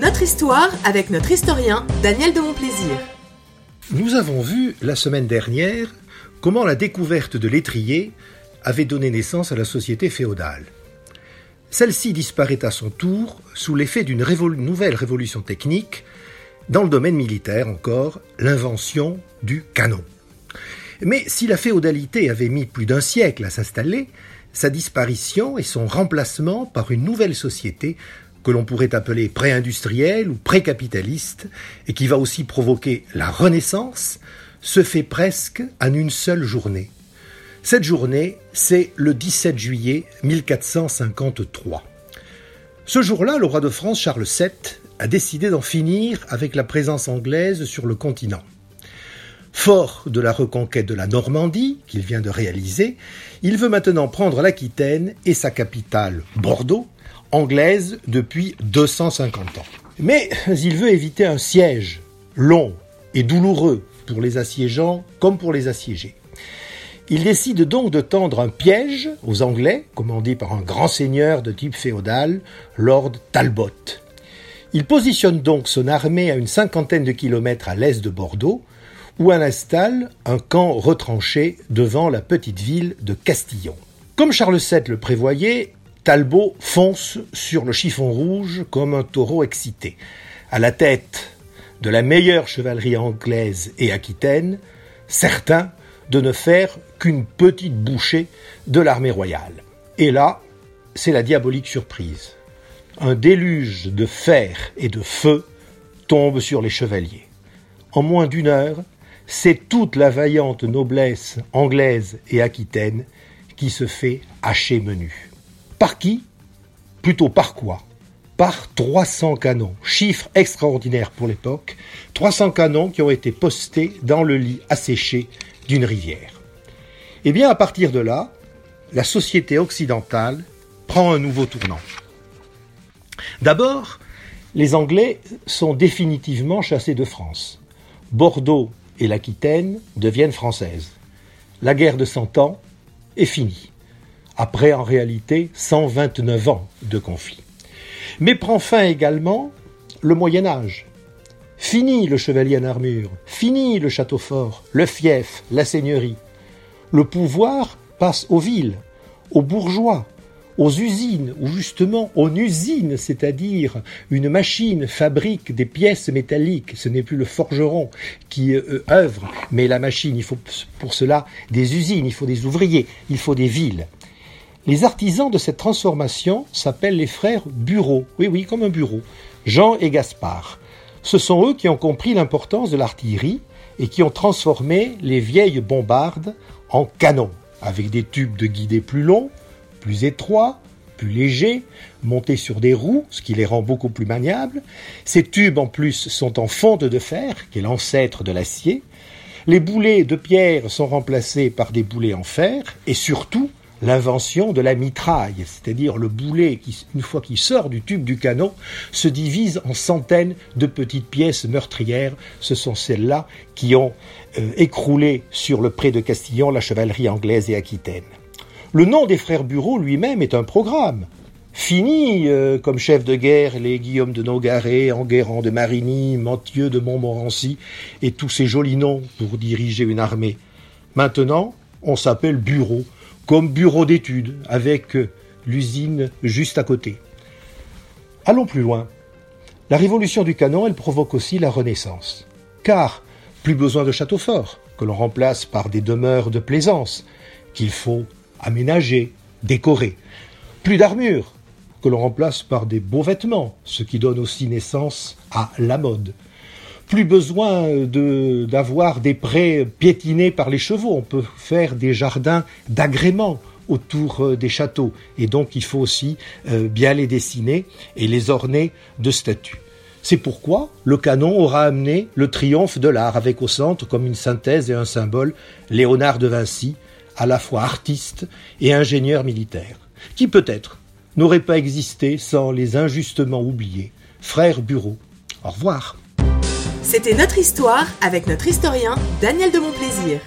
Notre histoire avec notre historien Daniel de Montplaisir. Nous avons vu la semaine dernière comment la découverte de l'étrier avait donné naissance à la société féodale. Celle-ci disparaît à son tour sous l'effet d'une nouvelle révolution technique, dans le domaine militaire encore, l'invention du canon. Mais si la féodalité avait mis plus d'un siècle à s'installer, sa disparition et son remplacement par une nouvelle société que l'on pourrait appeler pré-industrielle ou pré-capitaliste, et qui va aussi provoquer la renaissance, se fait presque en une seule journée. Cette journée, c'est le 17 juillet 1453. Ce jour-là, le roi de France Charles VII a décidé d'en finir avec la présence anglaise sur le continent. Fort de la reconquête de la Normandie qu'il vient de réaliser, il veut maintenant prendre l'Aquitaine et sa capitale, Bordeaux, anglaise depuis 250 ans. Mais il veut éviter un siège long et douloureux pour les assiégeants comme pour les assiégés. Il décide donc de tendre un piège aux Anglais, commandé par un grand seigneur de type féodal, Lord Talbot. Il positionne donc son armée à une cinquantaine de kilomètres à l'est de Bordeaux, où elle installe un camp retranché devant la petite ville de Castillon. Comme Charles VII le prévoyait, Talbot fonce sur le chiffon rouge comme un taureau excité. À la tête de la meilleure chevalerie anglaise et aquitaine, certain de ne faire qu'une petite bouchée de l'armée royale. Et là, c'est la diabolique surprise. Un déluge de fer et de feu tombe sur les chevaliers. En moins d'une heure, c'est toute la vaillante noblesse anglaise et aquitaine qui se fait hacher menu. Par qui? Plutôt par quoi? Par 300 canons, chiffre extraordinaire pour l'époque, 300 canons qui ont été postés dans le lit asséché d'une rivière. Eh bien à partir de là, la société occidentale prend un nouveau tournant. D'abord, les Anglais sont définitivement chassés de France. Bordeaux et l'Aquitaine deviennent françaises. La guerre de Cent Ans est finie après en réalité 129 ans de conflit. Mais prend fin également le Moyen Âge. Fini le chevalier en armure, fini le château fort, le fief, la seigneurie. Le pouvoir passe aux villes, aux bourgeois, aux usines, ou justement aux usine, c'est-à-dire une machine fabrique des pièces métalliques. Ce n'est plus le forgeron qui euh, œuvre, mais la machine. Il faut pour cela des usines, il faut des ouvriers, il faut des villes. Les artisans de cette transformation s'appellent les frères Bureau. Oui, oui, comme un bureau. Jean et Gaspard. Ce sont eux qui ont compris l'importance de l'artillerie et qui ont transformé les vieilles bombardes en canons, avec des tubes de guidée plus longs, plus étroits, plus légers, montés sur des roues, ce qui les rend beaucoup plus maniables. Ces tubes, en plus, sont en fonte de fer, qui est l'ancêtre de l'acier. Les boulets de pierre sont remplacés par des boulets en fer, et surtout, l'invention de la mitraille, c'est-à-dire le boulet qui, une fois qu'il sort du tube du canon, se divise en centaines de petites pièces meurtrières. Ce sont celles-là qui ont euh, écroulé sur le pré de Castillon la chevalerie anglaise et aquitaine. Le nom des frères Bureau lui-même est un programme. Fini euh, comme chef de guerre les Guillaume de Nogaret, Enguerrand de Marigny, Mathieu de Montmorency et tous ces jolis noms pour diriger une armée. Maintenant, on s'appelle Bureau comme bureau d'études, avec euh, l'usine juste à côté. Allons plus loin. La révolution du canon, elle provoque aussi la Renaissance. Car plus besoin de châteaux forts, que l'on remplace par des demeures de plaisance, qu'il faut aménager, décorer. Plus d'armure, que l'on remplace par des beaux vêtements, ce qui donne aussi naissance à la mode plus besoin d'avoir des prés piétinés par les chevaux. On peut faire des jardins d'agrément autour euh, des châteaux. Et donc il faut aussi euh, bien les dessiner et les orner de statues. C'est pourquoi le canon aura amené le triomphe de l'art, avec au centre, comme une synthèse et un symbole, Léonard de Vinci, à la fois artiste et ingénieur militaire, qui peut-être n'aurait pas existé sans les injustement oubliés frères Bureau. Au revoir. C'était notre histoire avec notre historien Daniel de Montplaisir.